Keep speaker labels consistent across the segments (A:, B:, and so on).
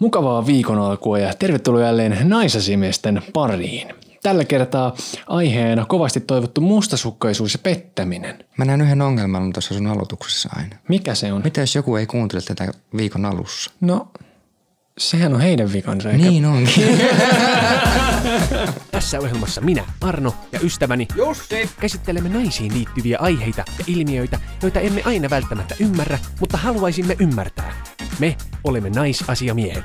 A: Mukavaa viikon alkua ja tervetuloa jälleen naisasimiesten pariin. Tällä kertaa aiheena kovasti toivottu mustasukkaisuus ja pettäminen.
B: Mä näen yhden ongelman tuossa sun aloituksessa aina.
A: Mikä se on?
B: Mitä jos joku ei kuuntele tätä viikon alussa?
A: No, sehän on heidän vikansa. Eikä...
B: Niin onkin.
C: Tässä ohjelmassa minä, Arno ja ystäväni Jussi käsittelemme naisiin liittyviä aiheita ja ilmiöitä, joita emme aina välttämättä ymmärrä, mutta haluaisimme ymmärtää. Me olemme naisasiamiehet.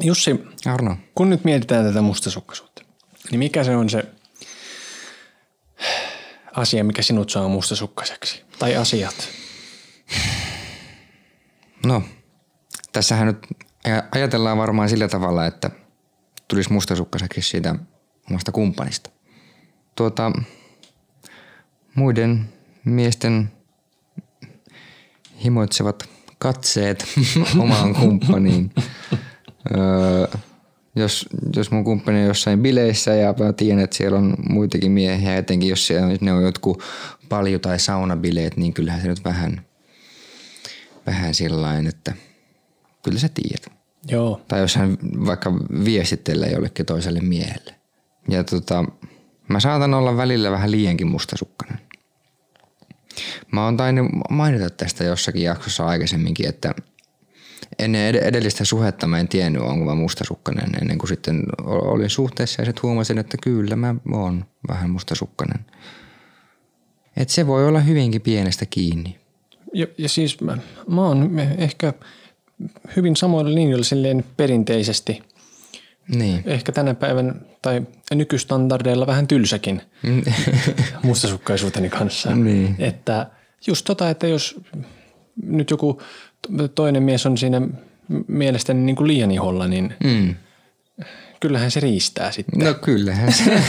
A: Jussi,
B: Arno,
A: kun nyt mietitään tätä mustasukkaisuutta, niin mikä se on se asia, mikä sinut saa mustasukkaiseksi? Tai asiat?
B: No tässähän nyt aj- ajatellaan varmaan sillä tavalla, että tulisi mustasukkaiseksi siitä omasta kumppanista. Tuota, muiden miesten himoitsevat katseet omaan kumppaniin. Öö, jos, jos mun kumppani on jossain bileissä ja mä tiedän, että siellä on muitakin miehiä, etenkin jos siellä, ne on jotkut palju- tai saunabileet, niin kyllähän se nyt vähän, vähän sillain, että kyllä sä tiedät.
A: Joo.
B: Tai jos hän vaikka viestittelee jollekin toiselle miehelle. Ja tota, mä saatan olla välillä vähän liiankin mustasukkainen. Mä oon tainnut mainita tästä jossakin jaksossa aikaisemminkin, että ennen ed- edellistä suhetta mä en tiennyt, onko mä mustasukkainen, ennen kuin sitten olin suhteessa ja sitten huomasin, että kyllä mä oon vähän mustasukkainen. Et se voi olla hyvinkin pienestä kiinni.
A: Ja, ja siis mä, mä oon ehkä hyvin samoilla linjoilla silleen perinteisesti.
B: Niin.
A: Ehkä tänä päivän tai nykystandardeilla vähän tylsäkin mustasukkaisuuteni kanssa.
B: Niin.
A: Että just tota, että jos nyt joku toinen mies on siinä mielestäni niin kuin liian iholla, niin
B: Mm.
A: kyllähän se riistää sitten.
B: No kyllähän se.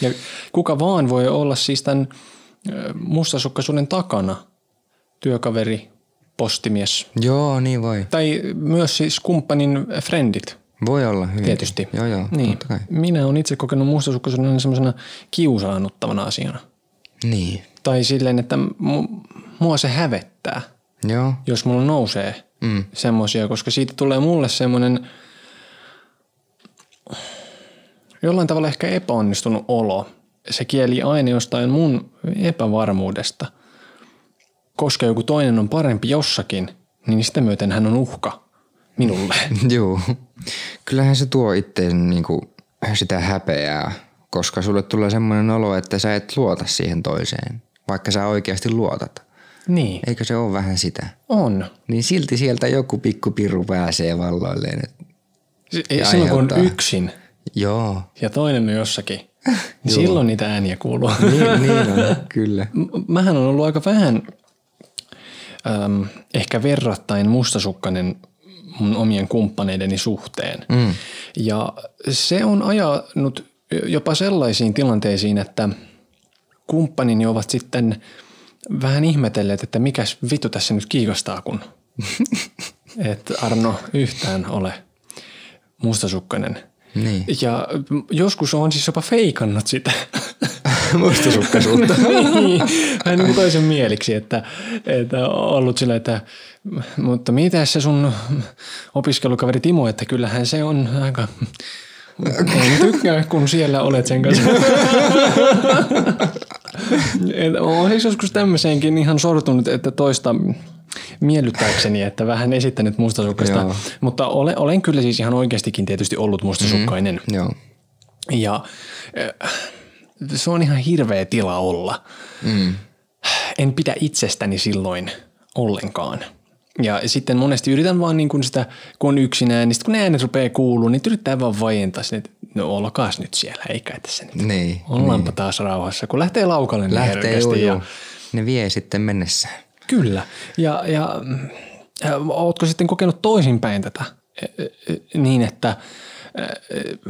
A: Ja kuka vaan voi olla siis tämän mustasukkaisuuden takana, työkaveri, postimies
B: joo, niin voi.
A: tai myös siis kumppanin frendit
B: Voi olla hyvin.
A: tietysti.
B: Joo, joo,
A: niin. Minä olen itse kokenut mustasukkaisuuden semmoisena kiusaannuttavana asiana.
B: Niin.
A: Tai silleen, että mu- mua se hävettää,
B: Joo.
A: jos mulla nousee
B: Mm.
A: semmoisia, koska siitä tulee mulle semmoinen jollain tavalla ehkä epäonnistunut olo. Se kieli aina jostain mun epävarmuudesta. Koska joku toinen on parempi jossakin, niin sitä myöten hän on uhka minulle.
B: Joo. Kyllähän se tuo itteen niinku sitä häpeää, koska sulle tulee semmoinen olo, että sä et luota siihen toiseen, vaikka sä oikeasti luotat.
A: niin,
B: Eikö se ole vähän sitä?
A: on.
B: Niin silti sieltä joku pikku piru pääsee valloilleen. Ja
A: Silloin kun on yksin
B: joo,
A: ja toinen on jossakin, niin silloin niitä ääniä kuuluu.
B: niin, niin on, kyllä.
A: Mähän on ollut aika vähän äm, ehkä verrattain mustasukkainen mun omien kumppaneideni suhteen.
B: Mm.
A: Ja se on ajanut jopa sellaisiin tilanteisiin, että kumppanini ovat sitten vähän ihmetelleet, että mikäs vittu tässä nyt kiikastaa, kun et Arno yhtään ole mustasukkainen.
B: Niin.
A: Ja joskus on siis jopa feikannut sitä.
B: Mustasukkaisuutta.
A: niin, vähän niin toisen mieliksi, että, että ollut sillä, että mutta mitä se sun opiskelukaveri Timo, että kyllähän se on aika, en tykkää, kun siellä olet sen kanssa. Et Olen siis joskus tämmöiseenkin ihan sortunut, että toista miellyttääkseni, että vähän esittänyt mustasukkaista.
B: Joo.
A: Mutta olen, olen kyllä siis ihan oikeastikin tietysti ollut mustasukkainen.
B: joo.
A: Ja äh, se on ihan hirveä tila olla.
B: Mm.
A: En pidä itsestäni silloin ollenkaan. Ja sitten monesti yritän vaan niin kuin sitä, kun on yksinään, niin sitten kun ne äänet rupeaa kuulua, niin yrittää vaan vaientaa sinne, että no olkaas nyt siellä, eikä tässä nyt.
B: Niin.
A: Ollaanpa niin. taas rauhassa, kun lähtee laukalle niin
B: Lähtee joo,
A: ja,
B: joo. Ne vie sitten mennessään.
A: Kyllä. Ja, ja äh, ootko sitten kokenut toisinpäin tätä Ä, ä, niin, että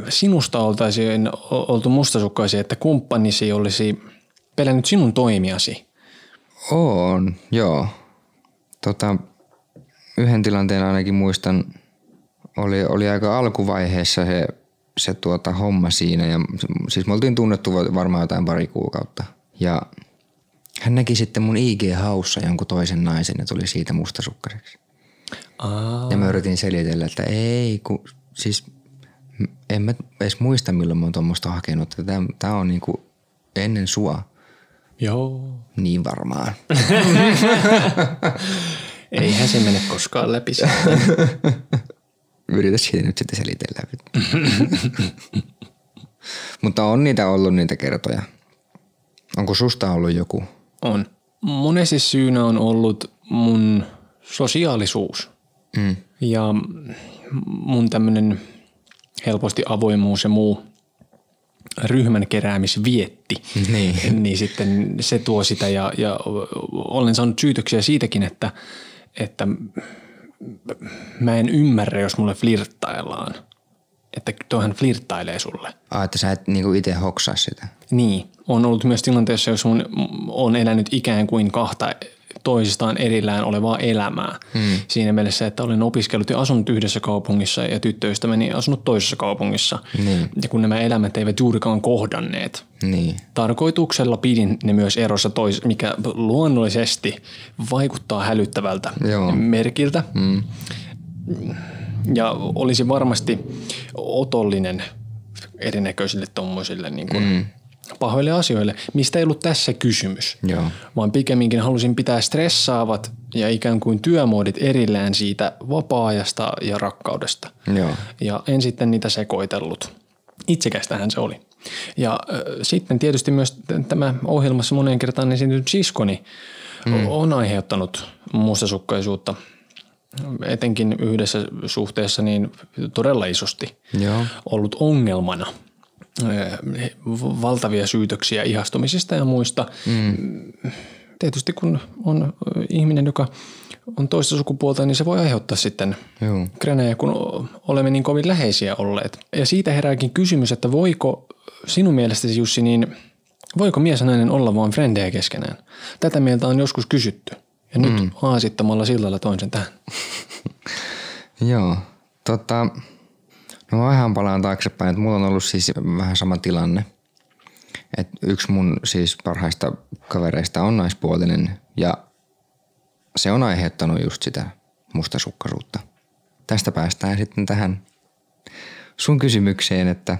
A: sinusta oltaisiin oltu mustasukkaisia, että kumppanisi olisi pelännyt sinun toimiasi?
B: On, joo. Tota, yhden tilanteen ainakin muistan, oli, oli aika alkuvaiheessa se, se tuota homma siinä. Ja, siis me oltiin tunnettu varmaan jotain pari kuukautta. Ja Hän näki sitten mun IG-haussa jonkun toisen naisen ja tuli siitä mustasukkaiseksi.
A: Aa.
B: Ja mä yritin selitellä, että ei, kun siis en mä edes muista milloin mä oon tuommoista hakenut. Tää on niinku ennen sua.
A: Joo.
B: Niin varmaan.
A: Eihän se mene koskaan läpi.
B: Yritä siitä nyt sitten selitellä. Mutta on niitä ollut niitä kertoja. Onko susta ollut joku?
A: On. Monesti syynä on ollut mun sosiaalisuus
B: Mm.
A: ja mun tämmönen helposti avoimuus ja muu ryhmän keräämisvietti.
B: Niin.
A: niin sitten se tuo sitä ja, ja olen saanut syytöksiä siitäkin, että, että mä en ymmärrä, jos mulle flirttaillaan. Että toihan flirttailee sulle.
B: Ah, että sä et niinku itse hoksaa sitä.
A: Niin, on ollut myös tilanteessa, jos mun, on elänyt ikään kuin kahta toisistaan erillään olevaa elämää. Hmm. Siinä mielessä, että olen opiskellut ja asunut yhdessä kaupungissa ja tyttöystäväni asunut toisessa kaupungissa.
B: Niin.
A: Ja kun nämä elämät eivät juurikaan kohdanneet.
B: Niin.
A: Tarkoituksella pidin ne myös erossa tois, mikä luonnollisesti vaikuttaa hälyttävältä
B: Joo.
A: merkiltä.
B: Mm.
A: Ja olisi varmasti otollinen erinäköisille tuommoisille niin kuin mm. Pahoille asioille, mistä ei ollut tässä kysymys.
B: Joo.
A: Vaan pikemminkin halusin pitää stressaavat ja ikään kuin työmuodit erillään siitä vapaa-ajasta ja rakkaudesta.
B: Joo.
A: Ja en sitten niitä sekoitellut. Itsekästähän se oli. Ja äh, sitten tietysti myös tämä ohjelmassa moneen kertaan esiintynyt siskoni mm. on aiheuttanut mustasukkaisuutta etenkin yhdessä suhteessa niin todella isosti
B: Joo.
A: ollut ongelmana. Äh, Valtavia syytöksiä ihastumisista ja muista. Mm. Tietysti kun on ihminen, joka on toista sukupuolta, niin se voi aiheuttaa sitten kränejä, kun olemme niin kovin läheisiä olleet. Ja siitä herääkin kysymys, että voiko sinun mielestäsi Jussi, niin voiko mies ja nainen olla vain frendejä keskenään? Tätä mieltä on joskus kysytty. Ja nyt mm. aasittamalla sillalla toin sen tähän.
B: Joo. Tota, no mä vähän palaan taaksepäin, että mulla on ollut siis vähän sama tilanne. Et yksi mun siis parhaista kavereista on naispuolinen ja se on aiheuttanut just sitä mustasukkaisuutta. Tästä päästään sitten tähän sun kysymykseen, että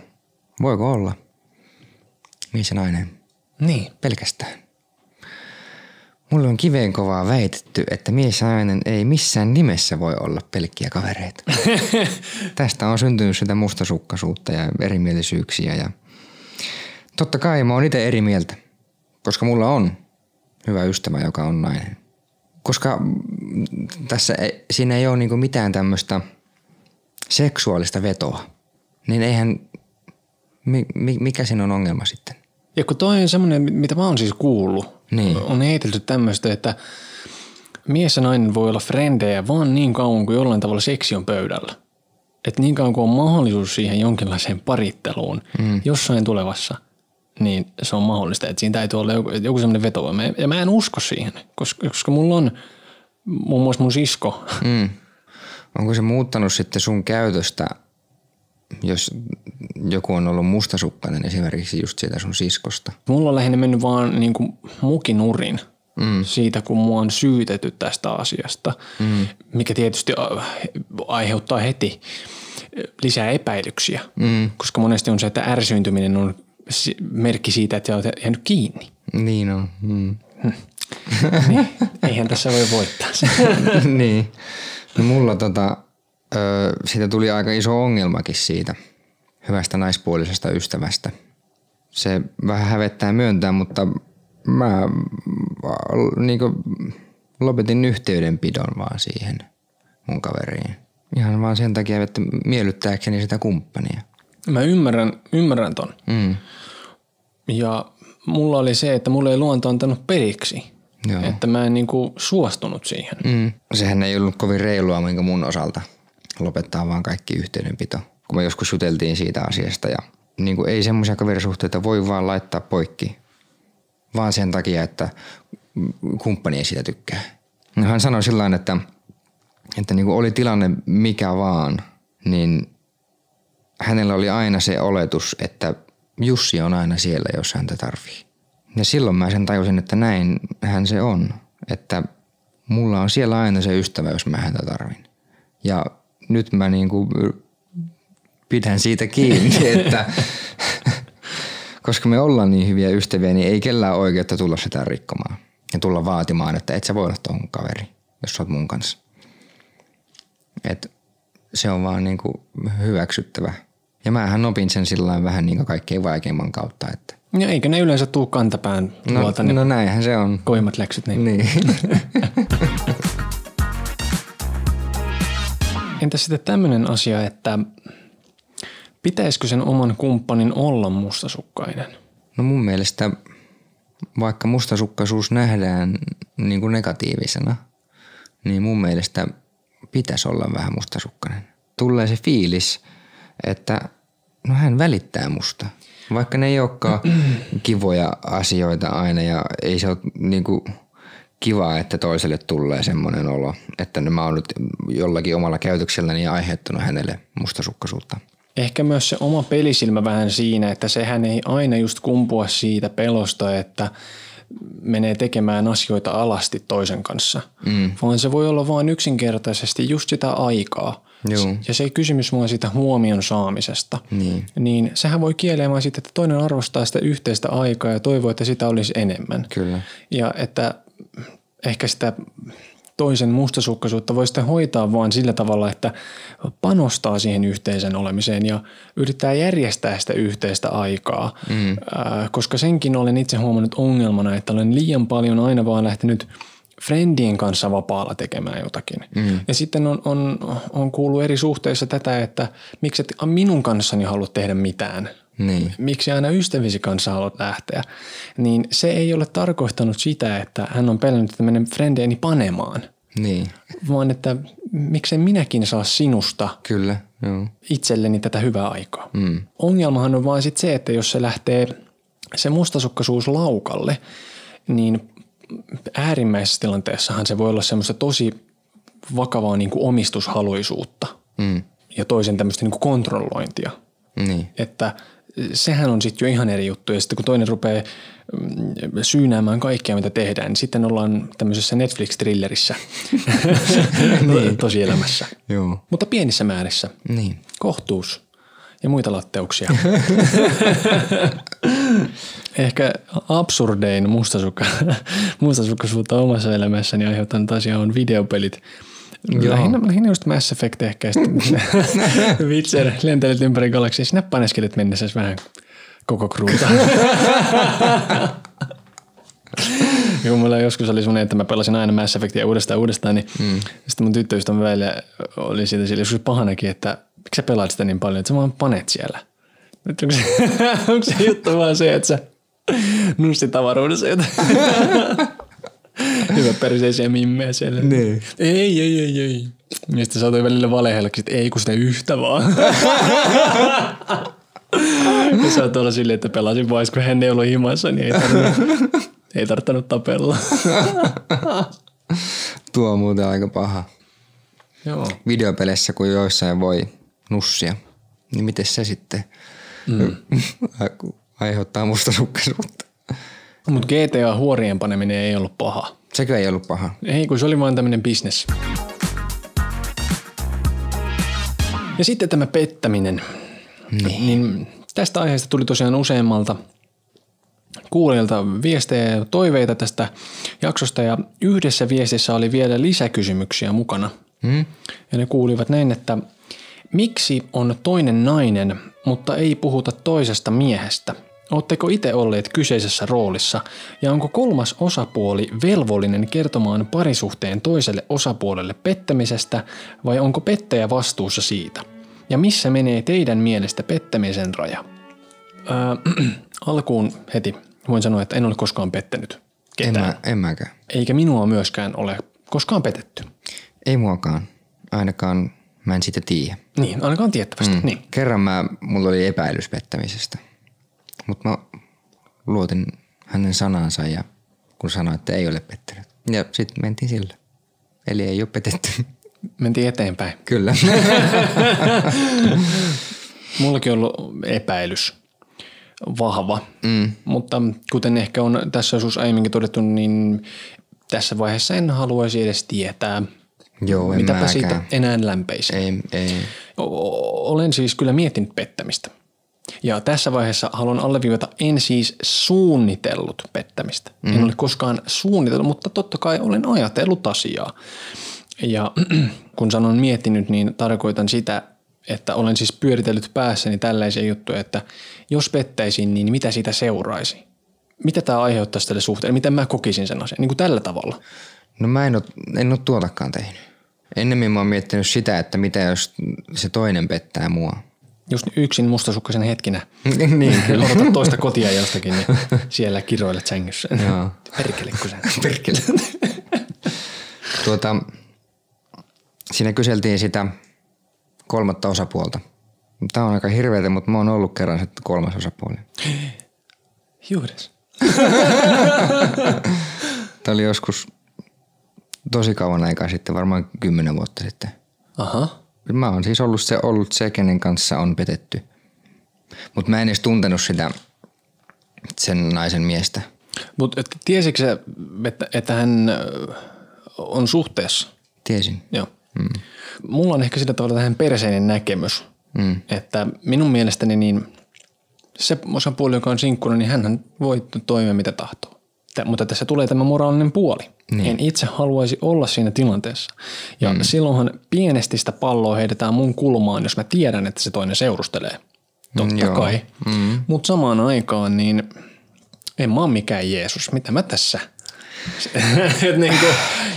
B: voiko olla mies ja nainen
A: Niin.
B: pelkästään. Mulle on kiveen kovaa väitetty, että mies ja nainen ei missään nimessä voi olla pelkkiä kavereita. Tästä on syntynyt sitä mustasukkaisuutta ja erimielisyyksiä ja totta kai mä oon itse eri mieltä, koska mulla on hyvä ystävä, joka on nainen. Koska tässä ei, siinä ei ole niinku mitään tämmöistä seksuaalista vetoa, niin eihän, mi, mi, mikä siinä on ongelma sitten?
A: Ja kun toi on semmoinen, mitä mä oon siis kuullut,
B: Niin.
A: on heitelty tämmöistä, että mies ja nainen voi olla frendejä vaan niin kauan kuin jollain tavalla seksi on pöydällä. Että niin kauan kuin on mahdollisuus siihen jonkinlaiseen paritteluun mm. jossain tulevassa, niin se on mahdollista. Että siinä täytyy olla joku, joku semmoinen vetovoima. Ja mä en usko siihen, koska, koska mulla on muun muassa mun sisko.
B: Mm. Onko se muuttanut sitten sun käytöstä, jos joku on ollut mustasukkainen esimerkiksi just siitä sun siskosta?
A: Mulla on lähinnä mennyt vaan niin kuin mukinurin mm. siitä, kun mua on syytetty tästä asiasta, mm. mikä tietysti a- aiheuttaa heti lisää epäilyksiä, mm. koska monesti on se, että ärsyyntyminen on merkki siitä, että oot jäänyt kiinni.
B: Niin on. Mm.
A: Niin, eihän tässä voi voittaa.
B: niin. No mulla tota, ö, siitä tuli aika iso ongelmakin siitä hyvästä naispuolisesta ystävästä. Se vähän hävettää myöntää, mutta mä niin lopetin yhteydenpidon vaan siihen mun kaveriin. Ihan vaan sen takia, että miellyttääkseni sitä kumppania.
A: Mä ymmärrän, ymmärrän ton.
B: Mm.
A: Ja mulla oli se, että mulla ei luonto antanut periksi.
B: Joo.
A: Että mä en niinku suostunut siihen.
B: Mm. Sehän ei ollut kovin reilua minkä mun osalta lopettaa vaan kaikki yhteydenpito. Kun me joskus juteltiin siitä asiasta ja niin kuin ei semmoisia kaverisuhteita voi vaan laittaa poikki. Vaan sen takia, että kumppani ei siitä tykkää. No hän sanoi sillä että, että niin kuin oli tilanne mikä vaan, niin hänellä oli aina se oletus, että Jussi on aina siellä, jos häntä tarvii. Ja silloin mä sen tajusin, että näin hän se on. Että mulla on siellä aina se ystävä, jos mä häntä tarvin. Ja nyt mä niinku pidän siitä kiinni, että koska me ollaan niin hyviä ystäviä, niin ei kellään oikeutta tulla sitä rikkomaan. Ja tulla vaatimaan, että et sä voi olla tuohon kaveri, jos sä oot mun kanssa. Et se on vaan niinku hyväksyttävä. Ja mähän opin sen sillä vähän niin kaikkein vaikeimman kautta. Että
A: ja eikö ne yleensä tuu kantapään
B: no, tuolta, no näinhän se on.
A: Koimmat läksyt. Niin.
B: niin.
A: Entä sitten tämmöinen asia, että pitäisikö sen oman kumppanin olla mustasukkainen?
B: No mun mielestä vaikka mustasukkaisuus nähdään niin kuin negatiivisena, niin mun mielestä pitäisi olla vähän mustasukkainen. Tulee se fiilis, että no hän välittää musta. Vaikka ne ei olekaan kivoja asioita aina ja ei se ole niin kuin kiva, että toiselle tulee semmoinen olo, että mä oon nyt jollakin omalla käytökselläni aiheuttanut hänelle mustasukkaisuutta.
A: Ehkä myös se oma pelisilmä vähän siinä, että sehän ei aina just kumpua siitä pelosta, että menee tekemään asioita alasti toisen kanssa, mm. vaan se voi olla vain yksinkertaisesti just sitä aikaa. Joo. Ja se kysymys vaan siitä huomion saamisesta, niin. niin sehän voi kielemaan sitten, että toinen arvostaa sitä yhteistä aikaa ja toivoo, että sitä olisi enemmän.
B: Kyllä.
A: Ja että ehkä sitä toisen mustasukkaisuutta voi sitten hoitaa vaan sillä tavalla, että panostaa siihen yhteisen olemiseen ja yrittää järjestää sitä yhteistä aikaa. Mm. Äh, koska senkin olen itse huomannut ongelmana, että olen liian paljon aina vaan lähtenyt friendien kanssa vapaalla tekemään jotakin. Mm. Ja sitten on, on, on kuullut eri suhteissa tätä, että miksi et minun kanssani halua tehdä mitään. Niin. Miksi aina ystävisi kanssa haluat lähteä. Niin se ei ole tarkoittanut sitä, että hän on pelännyt, että menen frendeeni panemaan.
B: Niin.
A: Vaan että miksei minäkin saa sinusta
B: Kyllä, joo.
A: itselleni tätä hyvää aikaa. Mm. Ongelmahan on vaan sit se, että jos se lähtee se mustasukkaisuus laukalle, niin äärimmäisessä tilanteessahan se voi olla semmoista tosi vakavaa niin kuin omistushaluisuutta mm. ja toisen tämmöistä niin kuin kontrollointia.
B: Niin.
A: Että sehän on sitten jo ihan eri juttu. Ja sitten kun toinen rupeaa mm, syynäämään kaikkea, mitä tehdään, niin sitten ollaan tämmöisessä Netflix-trillerissä niin. tosielämässä.
B: Joo.
A: Mutta pienissä määrissä.
B: Niin.
A: Kohtuus ja muita latteuksia. Ehkä absurdein mustasukka, mustasukkaisuutta omassa elämässäni aiheuttanut asia on videopelit. Lähinnä, lähinnä just Mass Effect ehkä. Witcher lentelet ympäri galaksia. Sinä paneskelet mennessä vähän koko kruuta. Kun mulla joskus oli semmoinen, että mä pelasin aina Mass Effectia uudestaan uudestaan, niin mm. sitten mun tyttöystävä välillä oli siitä sille joskus pahanakin, että miksi sä pelaat sitä niin paljon, että sä vaan panet siellä. Nyt onko se, onko se juttu vaan se, että sä nussit avaruudessa jotain? Hyvä perseisiä mimmeä siellä.
B: Niin.
A: Ei, ei, ei, ei. Ja sitten saatoi välillä valehellakin, että ei kun sitä yhtä vaan. ja sä oot olla silleen, että pelasin pois, kun hän ei ollut himassa, niin ei tarvinnut, ei tarvinnut tapella.
B: Tuo on muuten aika paha.
A: Joo.
B: Videopeleissä, kun joissain voi nussia, niin miten se sitten mm. aiheuttaa mustasukkaisuutta?
A: Mutta GTA huorien paneminen ei ollut paha.
B: Sekö ei ollut paha?
A: Ei, kun se oli vain tämmöinen bisnes. Ja sitten tämä pettäminen. Niin. niin tästä aiheesta tuli tosiaan useammalta kuulijalta viestejä ja toiveita tästä jaksosta ja yhdessä viestissä oli vielä lisäkysymyksiä mukana. Hmm. Ja ne kuulivat näin, että miksi on toinen nainen, mutta ei puhuta toisesta miehestä – Oletteko itse olleet kyseisessä roolissa ja onko kolmas osapuoli velvollinen kertomaan parisuhteen toiselle osapuolelle pettämisestä vai onko pettäjä vastuussa siitä? Ja missä menee teidän mielestä pettämisen raja? Öö, alkuun heti voin sanoa, että en ole koskaan pettänyt ketään. En,
B: mä, en mäkään.
A: Eikä minua myöskään ole koskaan petetty.
B: Ei muakaan. Ainakaan mä en sitä tiedä.
A: Niin, ainakaan tiettävästi. Mm. Niin.
B: Kerran mä, mulla oli epäilys pettämisestä. Mutta mä luotin hänen sanansa ja kun sanoi, että ei ole pettänyt. Ja sitten mentiin sillä. Eli ei ole petetty.
A: Mentiin eteenpäin.
B: Kyllä.
A: Mullakin on ollut epäilys. vahva. Mm. Mutta kuten ehkä on tässä joskus aiemminkin todettu, niin tässä vaiheessa en haluaisi edes tietää,
B: Joo, en
A: mitäpä
B: mäkään.
A: siitä enää lämpeisi.
B: Ei, ei.
A: O- Olen siis kyllä miettinyt pettämistä. Ja tässä vaiheessa haluan alleviivata, en siis suunnitellut pettämistä. Mm. En ole koskaan suunnitellut, mutta totta kai olen ajatellut asiaa. Ja kun sanon miettinyt, niin tarkoitan sitä, että olen siis pyöritellyt päässäni tällaisia juttuja, että jos pettäisin, niin mitä siitä seuraisi? Mitä tämä aiheuttaisi tälle suhteelle? Miten mä kokisin sen asian? Niin kuin tällä tavalla.
B: No mä en ole, en ole tuotakaan tehnyt. Ennemmin mä oon miettinyt sitä, että mitä jos se toinen pettää mua.
A: Just yksin mustasukkaisen hetkinä.
B: niin,
A: Kyllä. Odotat toista kotia jostakin ja siellä kiroilet sängyssä.
B: Joo.
A: Perkele.
B: Perkele. tuota, siinä kyseltiin sitä kolmatta osapuolta. Tämä on aika hirveätä, mutta mä oon ollut kerran se kolmas osapuoli.
A: Juudes.
B: Tämä oli joskus tosi kauan aikaa sitten, varmaan kymmenen vuotta sitten.
A: Aha.
B: Mä oon siis ollut se, ollut se kenen kanssa on petetty. Mutta mä en edes tuntenut sitä sen naisen miestä.
A: Mutta tiesikö se, että, että hän ö, on suhteessa?
B: Tiesin.
A: Joo. Mm. Mulla on ehkä sillä tavalla tähän perseinen näkemys, mm. että minun mielestäni niin se osapuoli, joka on sinkkuna, niin hän voi toimia mitä tahtoo. Mutta tässä tulee tämä moraalinen puoli. Niin. En itse haluaisi olla siinä tilanteessa. Ja mm. silloinhan pienesti sitä palloa heitetään mun kulmaan, jos mä tiedän, että se toinen seurustelee. Totta
B: Joo.
A: kai. Mm. Mutta samaan aikaan niin en mä ole mikään Jeesus. Mitä mä tässä? Et niinku,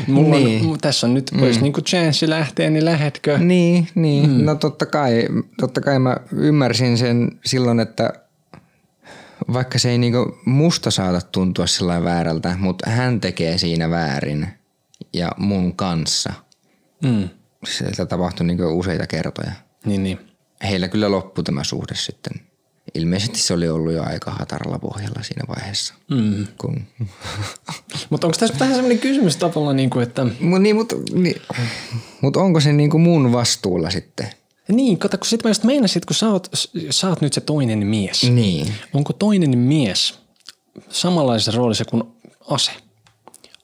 A: mulla
B: Niin.
A: on, tässä on nyt, olisi niinku chanssi lähteä, niin lähetkö?
B: Niin, niin. Mm. No totta kai, totta kai mä ymmärsin sen silloin, että vaikka se ei niinku musta saata tuntua sellainen väärältä, mutta hän tekee siinä väärin ja mun kanssa.
A: Mm.
B: Sitä tapahtui niinku useita kertoja.
A: Niin, niin.
B: Heillä kyllä loppui tämä suhde sitten. Ilmeisesti se oli ollut jo aika hataralla pohjalla siinä vaiheessa. Mm. Kun...
A: Mutta onko tässä vähän sellainen kysymys tavallaan, niin kuin, että
B: Mut, niin, mutta niin, mut onko se niinku mun vastuulla sitten?
A: Niin, kato, kun sit mä just meinasin, että kun sä oot, sä oot nyt se toinen mies,
B: Niin.
A: onko toinen mies samanlaisessa roolissa kuin ase?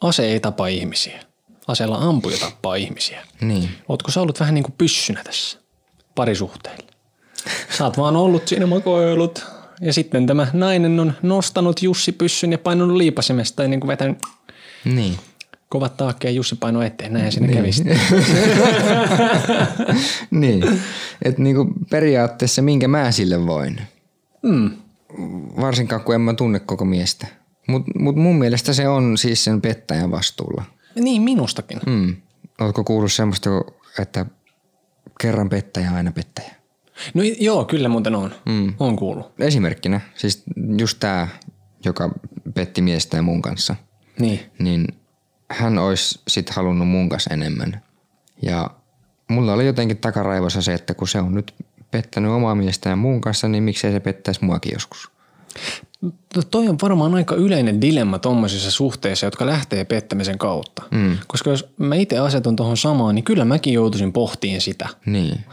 A: Ase ei tapa ihmisiä. Aseella ampuja tappaa ihmisiä.
B: Niin.
A: Ootko sä ollut vähän niin kuin pyssynä tässä parisuhteella? Sä oot vaan ollut siinä makoillut ja sitten tämä nainen on nostanut Jussi pyssyn ja painunut liipasimesta ja niin kuin vetänyt
B: Niin.
A: Kovat taakkeen Jussi paino eteen. Näin siinä niin. kävi sitten.
B: niin. Että niinku periaatteessa minkä mä sille voin.
A: Mm.
B: Varsinkaan kun en mä tunne koko miestä. Mutta mut mun mielestä se on siis sen pettäjän vastuulla.
A: Niin, minustakin.
B: Mm. Oletko kuullut semmoista, että kerran pettäjä aina pettäjä?
A: No joo, kyllä muuten on. Mm. On kuullut.
B: Esimerkkinä, siis just tämä, joka petti miestä ja mun kanssa,
A: Niin.
B: niin hän olisi sit halunnut mun kanssa enemmän. Ja mulla oli jotenkin takaraivossa se, että kun se on nyt pettänyt omaa miestään mun kanssa, niin miksei se pettäisi muakin joskus.
A: No toi on varmaan aika yleinen dilemma tuommoisissa suhteissa, jotka lähtee pettämisen kautta. Mm. Koska jos mä itse asetun tuohon samaan, niin kyllä mäkin joutuisin pohtiin sitä.
B: Niin.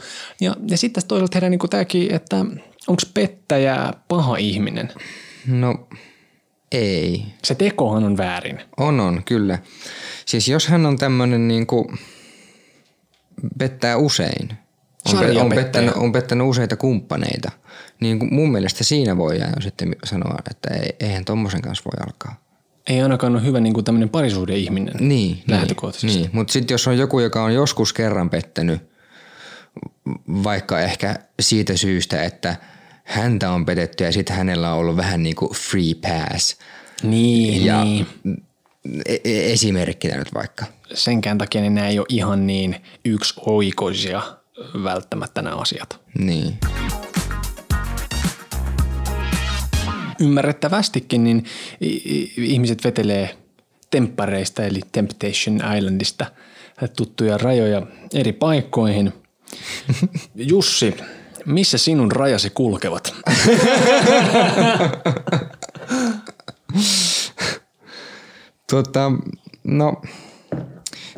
A: Ja, ja sitten toisaalta herää niin tämäkin, että onko pettäjä paha ihminen?
B: No ei.
A: Se tekohan on väärin.
B: On, on, kyllä. Siis jos hän on tämmöinen niin kuin pettää usein, on, pe- on,
A: Sarjapettäjä.
B: pettänyt, on pettänyt useita kumppaneita, niin kuin mun mielestä siinä jo sitten sanoa, että ei, eihän tommosen kanssa voi alkaa.
A: Ei ainakaan ole hyvä niin kuin tämmöinen parisuhde-ihminen.
B: Niin,
A: Lähtökohtaisesti.
B: Niin, mutta sitten jos on joku, joka on joskus kerran pettänyt, vaikka ehkä siitä syystä, että häntä on petetty ja sitten hänellä on ollut vähän niin kuin free pass.
A: Niin,
B: Ja
A: niin.
B: e- e- esimerkkinä nyt vaikka.
A: Senkään takia niin nämä ei ole ihan niin yksioikoisia välttämättä nämä asiat.
B: Niin.
A: Ymmärrettävästikin niin ihmiset vetelee temppareista eli Temptation Islandista tuttuja rajoja eri paikkoihin. Jussi, missä sinun rajasi kulkevat?
B: Tota, no,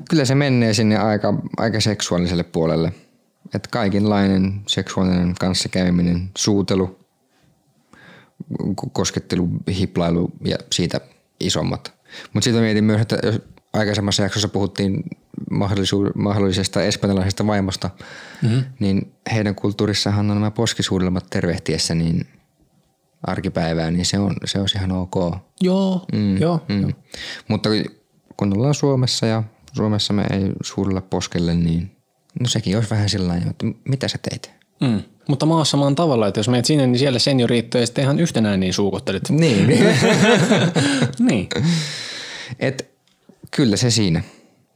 B: kyllä se menee sinne aika, aika seksuaaliselle puolelle. Että kaikenlainen seksuaalinen kanssakäyminen, suutelu, koskettelu, hiplailu ja siitä isommat. Mutta sitten mietin myös, että jos aikaisemmassa jaksossa puhuttiin mahdollisesta espanjalaisesta vaimosta, mm-hmm. niin heidän kulttuurissahan on nämä poskisuudelmat tervehtiessä niin arkipäivää, niin se on, se on ihan ok.
A: Joo, mm, joo, mm. joo.
B: Mutta kun ollaan Suomessa ja Suomessa me ei suudella poskelle, niin no sekin olisi vähän sellainen, että mitä sä teit?
A: Mm. Mutta maassa maan tavalla, että jos menet sinne, niin siellä senioriitto ja sitten ihan yhtenään niin suukottelet.
B: Niin.
A: niin.
B: Et kyllä se siinä.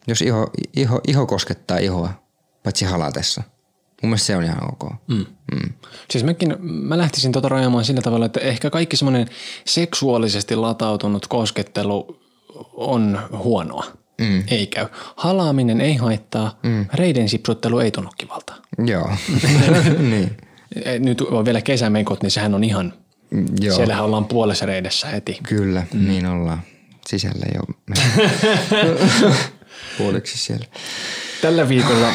B: Jos iho, iho, iho koskettaa ihoa, paitsi halatessa. Mun mielestä se on ihan ok. Mm.
A: Mm. Siis mäkin, mä lähtisin tota rajaamaan sillä tavalla, että ehkä kaikki semmoinen seksuaalisesti latautunut koskettelu on huonoa. Mm. Ei käy. Halaaminen ei haittaa, mm. reiden sipsuttelu ei tunnu kivalta.
B: Joo. niin.
A: Nyt on vielä kesämekot, niin sehän on ihan, mm, Joo. siellähän ollaan puolessa reidessä heti.
B: Kyllä, mm. niin ollaan. Sisällä jo puoliksi siellä.
A: Tällä viikolla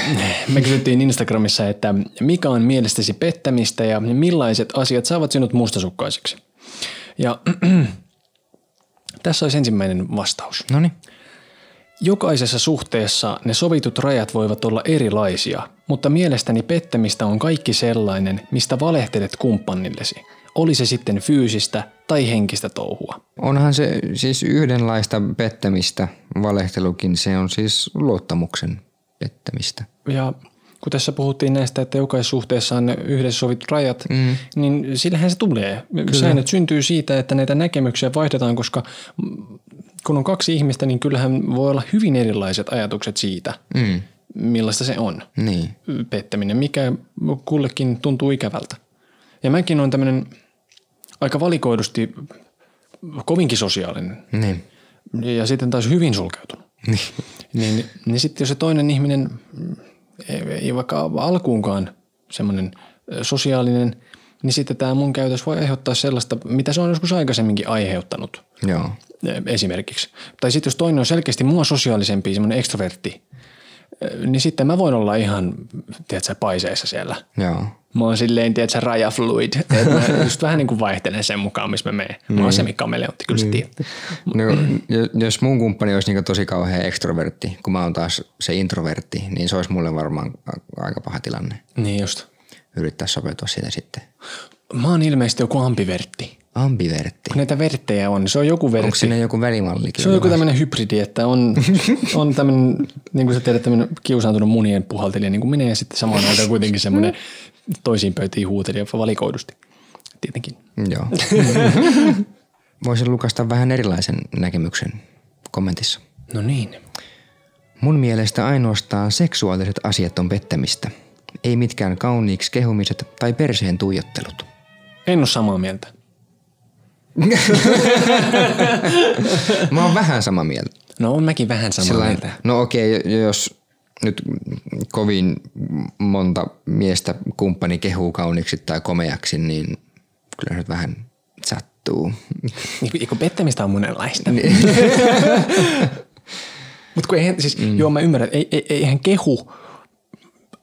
A: me kysyttiin Instagramissa, että mikä on mielestäsi pettämistä ja millaiset asiat saavat sinut mustasukkaiseksi. Ja tässä olisi ensimmäinen vastaus.
B: No niin.
A: Jokaisessa suhteessa ne sovitut rajat voivat olla erilaisia, mutta mielestäni pettämistä on kaikki sellainen, mistä valehtelet kumppanillesi. Oli se sitten fyysistä tai henkistä touhua.
B: Onhan se siis yhdenlaista pettämistä, valehtelukin, se on siis luottamuksen pettämistä.
A: Ja kun tässä puhuttiin näistä, että jokaisessa suhteessa on yhdessä sovitut rajat, mm. niin sillähän se tulee. Kyllä. Säännöt syntyy siitä, että näitä näkemyksiä vaihdetaan, koska kun on kaksi ihmistä, niin kyllähän voi olla hyvin erilaiset ajatukset siitä, mm. millaista se on
B: niin.
A: pettäminen, mikä kullekin tuntuu ikävältä. Ja mäkin on tämmöinen aika valikoidusti kovinkin sosiaalinen.
B: Niin.
A: Ja sitten taas hyvin sulkeutunut.
B: Niin.
A: niin, niin sitten jos se toinen ihminen ei, ei vaikka alkuunkaan semmoinen sosiaalinen, niin sitten tämä mun käytös voi aiheuttaa sellaista, mitä se on joskus aikaisemminkin aiheuttanut.
B: Joo.
A: Esimerkiksi. Tai sitten jos toinen on selkeästi mua sosiaalisempi, semmoinen ekstrovertti, niin sitten mä voin olla ihan, tiedätkö, paiseissa siellä.
B: Joo.
A: Mä oon silleen, tiedätkö, rajafluid. mä just vähän niin kuin vaihtelen sen mukaan, missä mä menen. Mä oon niin. se kameleontti, kyllä niin. se
B: No, jos mun kumppani olisi niin tosi kauhean ekstrovertti, kun mä oon taas se introvertti, niin se olisi mulle varmaan aika paha tilanne.
A: Niin just.
B: Yrittää sopeutua siitä sitten.
A: Mä oon ilmeisesti joku ambivertti.
B: Ambivertti.
A: Kun näitä verttejä on, niin se on joku vertti.
B: Onko siinä joku välimalli?
A: Se on joku tämmöinen hybridi, että on, on tämmöinen, niin kuin sä tiedät, tämmöinen kiusaantunut munien puhaltelija niin kuin minä ja sitten samaan aikaan kuitenkin semmoinen toisiin pöytiin huutelija valikoidusti. Tietenkin.
B: Joo. Voisin lukasta vähän erilaisen näkemyksen kommentissa.
A: No niin.
B: Mun mielestä ainoastaan seksuaaliset asiat on pettämistä. Ei mitkään kauniiksi kehumiset tai perseen tuijottelut.
A: En ole samaa mieltä.
B: Mä oon vähän samaa mieltä.
A: No on mäkin vähän samaa Sellainen, mieltä.
B: No okei, okay, jos nyt kovin monta miestä kumppani kehuu kauniksi tai komeaksi, niin kyllä nyt vähän sattuu.
A: Niin, kun pettämistä on monenlaista. Niin. Mutta kun eihän, siis, mm. joo mä ymmärrän, ei, ei, eihän kehu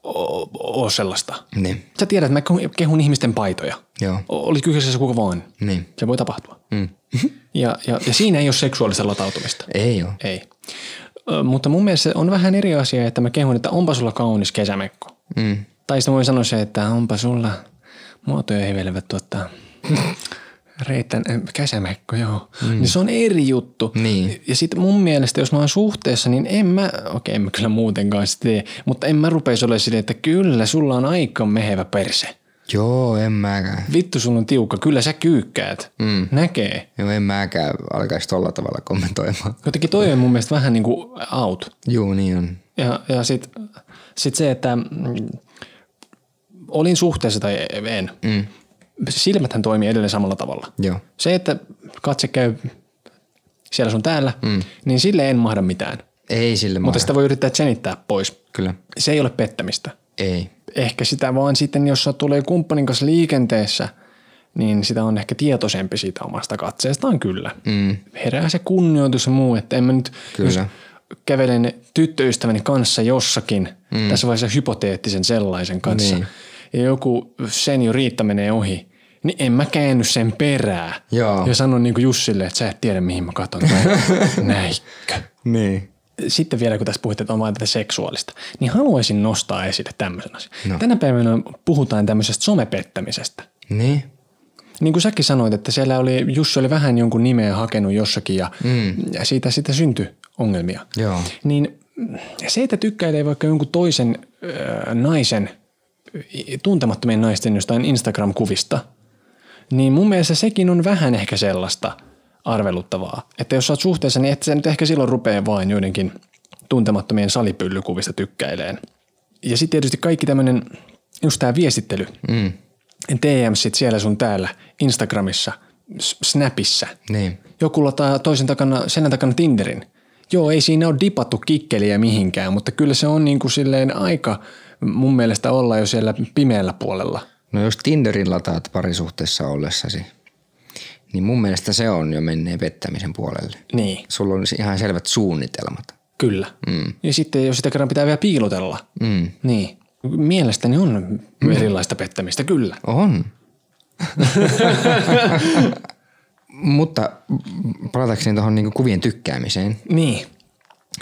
A: ole sellaista.
B: Niin.
A: Sä tiedät, että mä kehun ihmisten paitoja.
B: Joo.
A: Oli kyseessä kuka vaan.
B: Niin.
A: Se voi tapahtua. Mm. Ja, ja, ja siinä ei ole seksuaalista latautumista.
B: Ei ole.
A: Ei. Ö, mutta mun mielestä on vähän eri asia, että mä kehun, että onpa sulla kaunis kesämekko.
B: Mm.
A: Tai sitten voin sanoa se, että onpa sulla muotoja hevelevät tuottaa Reitän kesämekko, joo. Mm. Niin se on eri juttu.
B: Niin.
A: Ja sitten mun mielestä, jos mä oon suhteessa, niin en mä, okei okay, en mä kyllä muutenkaan sitä tee, mutta en mä rupeisi olemaan silleen, että kyllä sulla on aika mehevä perse.
B: Joo, en mäkään.
A: Vittu sun on tiukka, kyllä sä kyykkäät. Mm. Näkee.
B: Joo, en mäkään alkaisi tolla tavalla kommentoimaan.
A: Jotenkin toi on mun mielestä vähän niin kuin out.
B: Joo, niin on.
A: Ja, ja sit, sit se, että mm, olin suhteessa tai en, mm silmäthän toimii edelleen samalla tavalla.
B: Joo.
A: Se, että katse käy siellä sun täällä, mm. niin sille en mahda mitään.
B: Ei sille
A: Mutta sitä voi yrittää senittää pois.
B: Kyllä.
A: Se ei ole pettämistä.
B: Ei.
A: Ehkä sitä vaan sitten, jos tulee kumppanin kanssa liikenteessä, niin sitä on ehkä tietoisempi siitä omasta katseestaan kyllä.
B: Mm.
A: Herää se kunnioitus ja muu, että en mä nyt, kyllä. jos kävelen tyttöystäväni kanssa jossakin, mm. tässä vaiheessa hypoteettisen sellaisen kanssa, niin. Ja joku senioriitta menee ohi, niin en mä käänny sen perää.
B: Joo.
A: Ja sanon niin kuin Jussille, että sä et tiedä mihin mä katon. Näikkö.
B: Niin.
A: Sitten vielä kun tässä puhutte, että on vain tätä seksuaalista, niin haluaisin nostaa esille tämmöisen asian. No. Tänä päivänä puhutaan tämmöisestä somepettämisestä.
B: Niin.
A: Niin kuin säkin sanoit, että siellä oli, Jussi oli vähän jonkun nimeä hakenut jossakin ja, mm. ja siitä sitten syntyi ongelmia.
B: Joo.
A: Niin se, että tykkäilee vaikka jonkun toisen äh, naisen, tuntemattomien naisten jostain Instagram-kuvista, niin mun mielestä sekin on vähän ehkä sellaista arveluttavaa. Että jos sä oot suhteessa, niin et sä nyt ehkä silloin rupee vain joidenkin tuntemattomien salipyllykuvista tykkäileen. Ja sitten tietysti kaikki tämmöinen, just tämä viestittely. Mm. DMsit siellä sun täällä, Instagramissa, Snapissa.
B: Niin.
A: Joku lataa toisen takana, sen takana Tinderin. Joo, ei siinä ole dipattu kikkeliä mihinkään, mutta kyllä se on niin kuin silleen aika mun mielestä olla jo siellä pimeällä puolella.
B: No jos Tinderin lataat parisuhteessa ollessasi, niin mun mielestä se on jo menneen pettämisen puolelle.
A: Niin.
B: Sulla on ihan selvät suunnitelmat.
A: Kyllä. Mm. Ja sitten jos sitä kerran pitää vielä piilotella. Mm. Niin. Mielestäni on mm. erilaista pettämistä, kyllä.
B: On. Mutta palatakseni tuohon niinku kuvien tykkäämiseen.
A: Niin.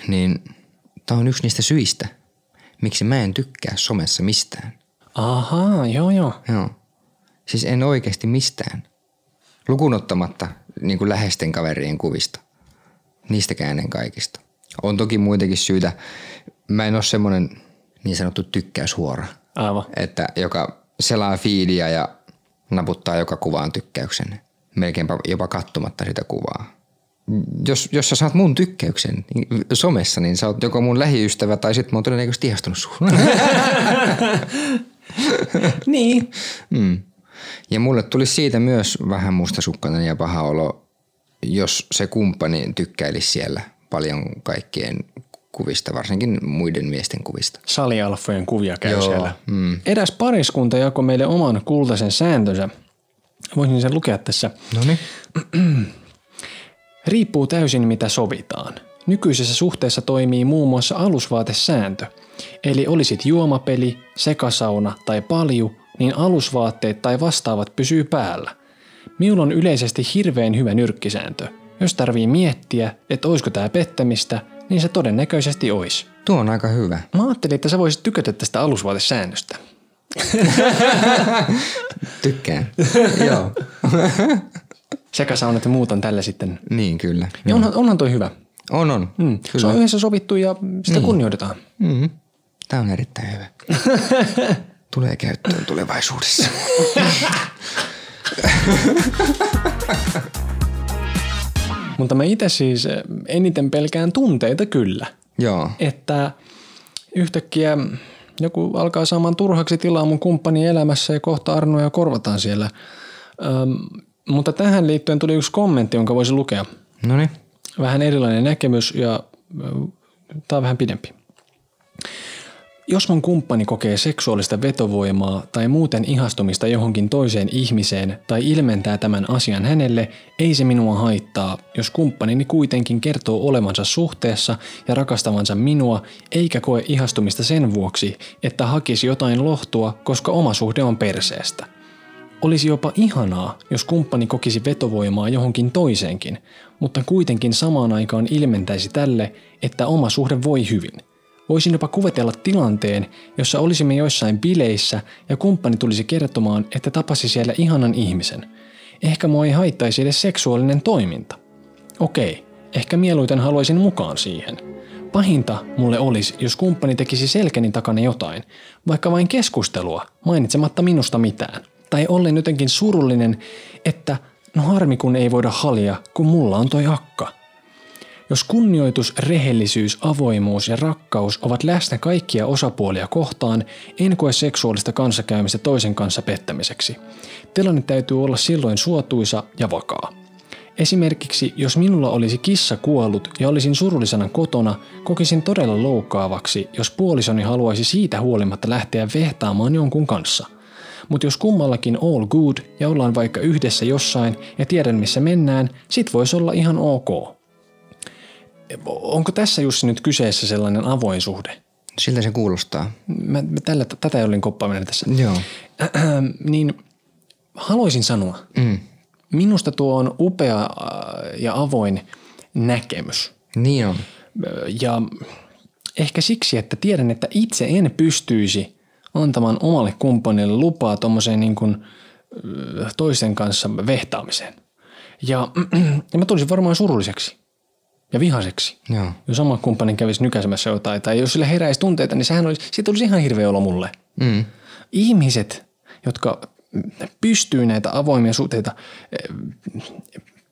B: Niin tämä on yksi niistä syistä, miksi mä en tykkää somessa mistään.
A: Ahaa, joo joo.
B: Joo. Siis en oikeasti mistään. Lukunottamatta niin kuin läheisten kaverien kuvista. Niistäkään en kaikista. On toki muitakin syitä. Mä en ole semmoinen niin sanottu tykkäyshuora.
A: Aivan.
B: Että joka selaa fiidiä ja naputtaa joka kuvaan tykkäyksen. Melkeinpä jopa katsomatta sitä kuvaa. Jos, jos sä saat mun tykkäyksen niin somessa, niin sä oot joko mun lähiystävä tai sitten mä oon todennäköisesti ihastunut suhun.
A: niin.
B: Mm. Ja mulle tuli siitä myös vähän mustasukkainen ja paha olo, jos se kumppani tykkäilisi siellä paljon kaikkien kuvista, varsinkin muiden miesten kuvista.
A: Salialfojen kuvia käy Joo, siellä. Mm. Eräs pariskunta jakoi meille oman kultaisen sääntönsä. Voisin sen lukea tässä.
B: No niin.
A: Riippuu täysin mitä sovitaan. Nykyisessä suhteessa toimii muun muassa alusvaatesääntö. Eli olisit juomapeli, sekasauna tai palju, niin alusvaatteet tai vastaavat pysyy päällä. Minulla on yleisesti hirveän hyvä nyrkkisääntö. Jos tarvii miettiä, että oisko tää pettämistä, niin se todennäköisesti ois.
B: Tuo on aika hyvä.
A: Mä ajattelin, että sä voisit tykätä tästä alusvaatesäännöstä.
B: Tykkään. Joo.
A: Sekasaunat ja muut on tällä sitten.
B: Niin, kyllä.
A: Ja onhan, onhan toi hyvä.
B: On, on.
A: Mm. Kyllä. Se on yhdessä sovittu ja sitä niin. kunnioitetaan.
B: Mm-hmm. Tämä on erittäin hyvä. Tulee käyttöön tulevaisuudessa.
A: Mutta mä itse siis eniten pelkään tunteita kyllä.
B: Joo.
A: Että yhtäkkiä joku alkaa saamaan turhaksi tilaa mun kumppani elämässä ja kohta Arnoja korvataan siellä. Öm, mutta tähän liittyen tuli yksi kommentti, jonka voisi lukea.
B: No niin.
A: Vähän erilainen näkemys ja tämä on vähän pidempi. Jos mun kumppani kokee seksuaalista vetovoimaa tai muuten ihastumista johonkin toiseen ihmiseen tai ilmentää tämän asian hänelle, ei se minua haittaa, jos kumppanini kuitenkin kertoo olevansa suhteessa ja rakastavansa minua, eikä koe ihastumista sen vuoksi, että hakisi jotain lohtua, koska oma suhde on perseestä. Olisi jopa ihanaa, jos kumppani kokisi vetovoimaa johonkin toiseenkin, mutta kuitenkin samaan aikaan ilmentäisi tälle, että oma suhde voi hyvin – Voisin jopa kuvitella tilanteen, jossa olisimme joissain bileissä ja kumppani tulisi kertomaan, että tapasi siellä ihanan ihmisen. Ehkä mua ei haittaisi edes seksuaalinen toiminta. Okei, ehkä mieluiten haluaisin mukaan siihen. Pahinta mulle olisi, jos kumppani tekisi selkäni takana jotain, vaikka vain keskustelua, mainitsematta minusta mitään. Tai ollen jotenkin surullinen, että no harmi kun ei voida halia, kun mulla on toi akka. Jos kunnioitus, rehellisyys, avoimuus ja rakkaus ovat läsnä kaikkia osapuolia kohtaan, en koe seksuaalista kanssakäymistä toisen kanssa pettämiseksi. Tilanne täytyy olla silloin suotuisa ja vakaa. Esimerkiksi jos minulla olisi kissa kuollut ja olisin surullisena kotona, kokisin todella loukkaavaksi, jos puolisoni haluaisi siitä huolimatta lähteä vehtaamaan jonkun kanssa. Mutta jos kummallakin all good ja ollaan vaikka yhdessä jossain ja tiedän missä mennään, sit voisi olla ihan ok onko tässä Jussi nyt kyseessä sellainen avoin suhde?
B: Siltä se kuulostaa.
A: Mä, mä tällä, tätä olin koppaaminen tässä.
B: Joo.
A: Äh, niin haluaisin sanoa,
B: Mm.
A: minusta tuo on upea äh, ja avoin näkemys.
B: Niin on.
A: Ja ehkä siksi, että tiedän, että itse en pystyisi antamaan omalle kumppanille lupaa tuommoiseen niin kuin toisen kanssa vehtaamiseen. Ja, ja mä tulisin varmaan surulliseksi ja vihaseksi.
B: Joo.
A: Jos oma kumppani kävisi nykäisemässä jotain, tai jos sille heräisi tunteita, niin sehän olisi, siitä olisi ihan hirveä olo mulle.
B: Mm.
A: Ihmiset, jotka pystyy näitä avoimia suhteita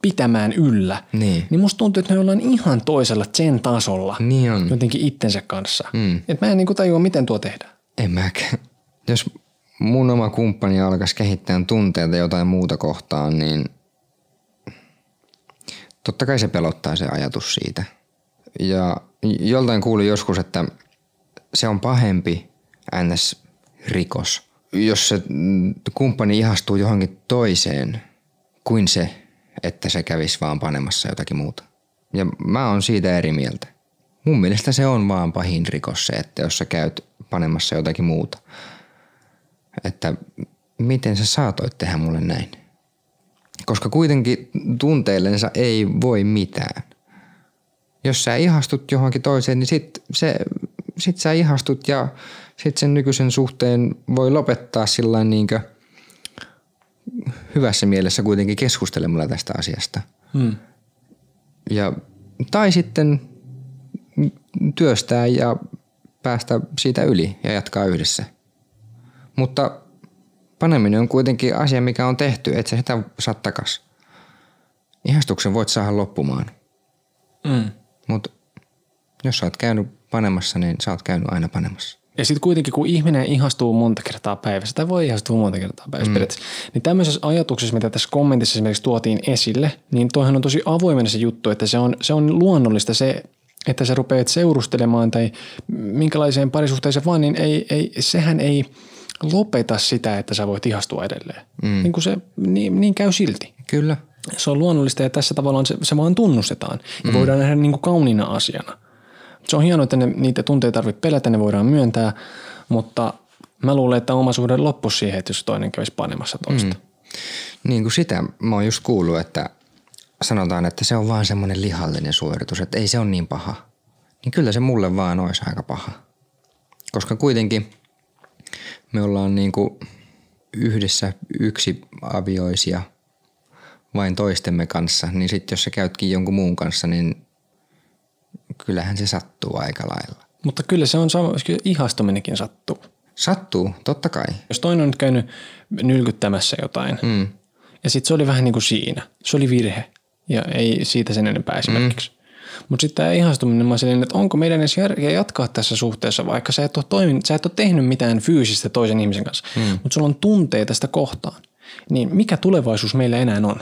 A: pitämään yllä,
B: Niin.
A: niin musta tuntuu, että ne ollaan ihan toisella sen tasolla
B: Niin on.
A: jotenkin itsensä kanssa.
B: Mm.
A: Et mä en niinku tajua, miten tuo tehdään.
B: En mäkään. Jos mun oma kumppani alkaisi kehittää tunteita jotain muuta kohtaan, niin totta kai se pelottaa se ajatus siitä. Ja joltain kuulin joskus, että se on pahempi NS-rikos, jos se kumppani ihastuu johonkin toiseen kuin se, että se kävisi vaan panemassa jotakin muuta. Ja mä oon siitä eri mieltä. Mun mielestä se on vaan pahin rikos se, että jos sä käyt panemassa jotakin muuta. Että miten sä saatoit tehdä mulle näin? Koska kuitenkin tunteillensa ei voi mitään. Jos sä ihastut johonkin toiseen, niin sit, se, sit sä ihastut ja sit sen nykyisen suhteen voi lopettaa sillä niinkö hyvässä mielessä kuitenkin keskustelemalla tästä asiasta.
A: Hmm.
B: Ja, tai sitten työstää ja päästä siitä yli ja jatkaa yhdessä. Mutta paneminen on kuitenkin asia, mikä on tehty, et sä sitä saa takas. Ihastuksen voit saada loppumaan,
A: Mm.
B: mutta jos sä oot käynyt panemassa, niin sä oot käynyt aina panemassa.
A: Ja sitten kuitenkin, kun ihminen ihastuu monta kertaa päivässä, tai voi ihastua monta kertaa päivässä mm. periaatteessa, niin tämmöisessä ajatuksessa, mitä tässä kommentissa esimerkiksi tuotiin esille, niin toihan on tosi avoimena se juttu, että se on, se on luonnollista se, että sä rupeat seurustelemaan tai minkälaiseen parisuhteeseen vaan, niin ei, ei, sehän ei lopeta sitä, että sä voit ihastua edelleen. Mm. Niin, kuin se, niin, niin käy silti.
B: Kyllä.
A: Se on luonnollista ja tässä tavallaan se, se vaan tunnustetaan ja mm. voidaan nähdä niin kuin kauniina asiana. Se on hienoa, että ne, niitä tunteita ei tarvitse pelätä, ne voidaan myöntää, mutta mä luulen, että oma suhde loppuisi siihen, että jos toinen kävisi panemassa toista. Mm.
B: Niin kuin sitä mä oon just kuullut, että sanotaan, että se on vaan semmoinen lihallinen suoritus, että ei se ole niin paha. Niin kyllä se mulle vaan olisi aika paha. Koska kuitenkin me ollaan niin kuin yhdessä yksi avioisia vain toistemme kanssa, niin sitten jos sä käytkin jonkun muun kanssa, niin kyllähän se sattuu aika lailla.
A: Mutta kyllä se on sama, ihastuminenkin sattuu.
B: Sattuu, totta kai.
A: Jos toinen on nyt käynyt nylkyttämässä jotain
B: Mm.
A: ja sitten se oli vähän niin kuin siinä. Se oli virhe ja ei siitä sen enempää esimerkiksi. Mm. Mutta sitten tämä ihastuminen, mä silleen, että onko meidän edes järkeä jatkaa tässä suhteessa, vaikka sä et ole, toiminut, sä et ole tehnyt mitään fyysistä toisen ihmisen kanssa, mm. mutta sulla on tunteita sitä kohtaan. Niin mikä tulevaisuus meillä enää on?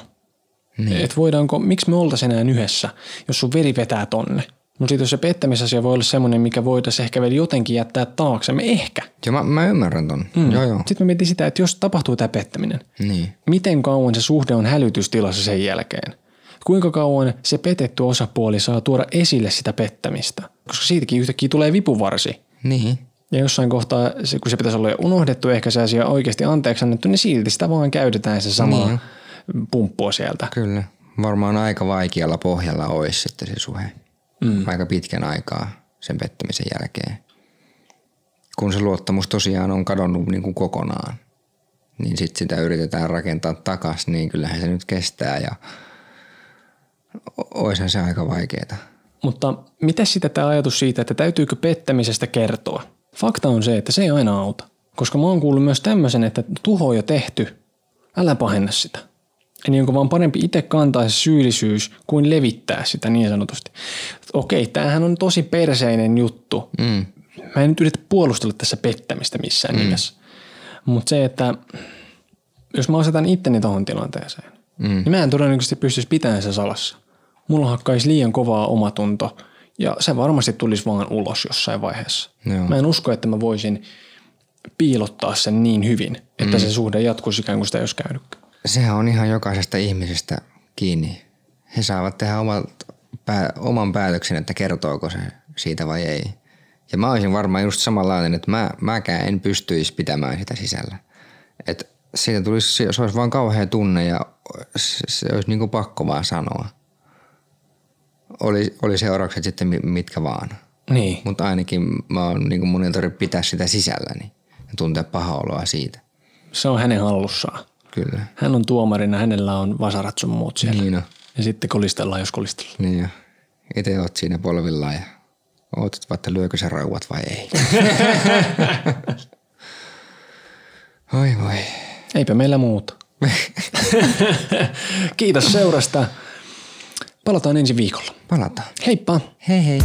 A: Niin. Et voidaanko, miksi me oltaisiin enää yhdessä, jos sun veri vetää tonne? Mutta sitten jos se pettämisasia voi olla semmoinen, mikä voitaisiin ehkä vielä jotenkin jättää taaksemme, ehkä.
B: Joo, mä, mä ymmärrän ton. Mm. Joo, joo.
A: Sitten mä mietin sitä, että jos tapahtuu tämä pettäminen,
B: Niin.
A: miten kauan se suhde on hälytystilassa sen jälkeen? Kuinka kauan se petetty osapuoli saa tuoda esille sitä pettämistä? Koska siitäkin yhtäkkiä tulee vipuvarsi.
B: Niin.
A: Ja jossain kohtaa, se, kun se pitäisi olla jo unohdettu, ehkä se asia oikeasti anteeksi annettu, niin silti sitä vaan käytetään se sama
B: Niin.
A: pumppua sieltä.
B: Kyllä. Varmaan aika vaikealla pohjalla olisi sitten se suhe. Mm. Aika pitkän aikaa sen pettämisen jälkeen. Kun se luottamus tosiaan on kadonnut niin kuin kokonaan, niin sitten sitä yritetään rakentaa takas, niin kyllähän se nyt kestää ja oishan se aika vaikeeta.
A: Mutta mitä sitten tämä ajatus siitä, että täytyykö pettämisestä kertoa? Fakta on se, että se ei aina auta. Koska mä oon kuullut myös tämmöisen, että tuho on jo tehty, älä pahenna sitä. Eli onko vaan parempi itse kantaa se syyllisyys kuin levittää sitä niin sanotusti. Okei, tämähän on tosi perseinen juttu.
B: Mm.
A: Mä en nyt yritä puolustella tässä pettämistä missään mm. nimessä. Mutta se, että jos mä asetan itteni tohon tilanteeseen, mm. niin mä en todennäköisesti pystyisi pitämään sen salassa. Mulla hakkaisi liian kovaa omatunto ja se varmasti tulisi vaan ulos jossain vaiheessa.
B: Joo.
A: Mä en usko, että mä voisin piilottaa sen niin hyvin, että mm. se suhde jatkuisi ikään kuin sitä ei olisi käynytkään.
B: Sehän on ihan jokaisesta ihmisestä kiinni. He saavat tehdä omat, pää, oman päätöksen, että kertooko se siitä vai ei. Ja mä olisin varmaan just samanlainen, että mä, mäkään en pystyisi pitämään sitä sisällä. Et siitä tulisi, se olisi vaan kauhea tunne ja se, se olisi niin kuin pakko vaan sanoa. Oli, oli seuraukset sitten mi- mitkä vaan.
A: Niin.
B: Mutta ainakin mä oon, niin mun pitää sitä sisälläni ja tuntea paha oloa siitä.
A: Se on hänen hallussaan.
B: Kyllä.
A: Hän on tuomarina, hänellä on vasarat sun muut siellä.
B: Niin on.
A: Ja sitten kolistellaan, jos kolistellaan.
B: Niin jo. Itse oot siinä polvillaan ja ootat vaan, että lyökö se rauat vai ei. Oi voi.
A: Eipä meillä muuta. Kiitos seurasta. Palataan ensi viikolla.
B: Palataan.
A: Heippa!
B: Hei hei.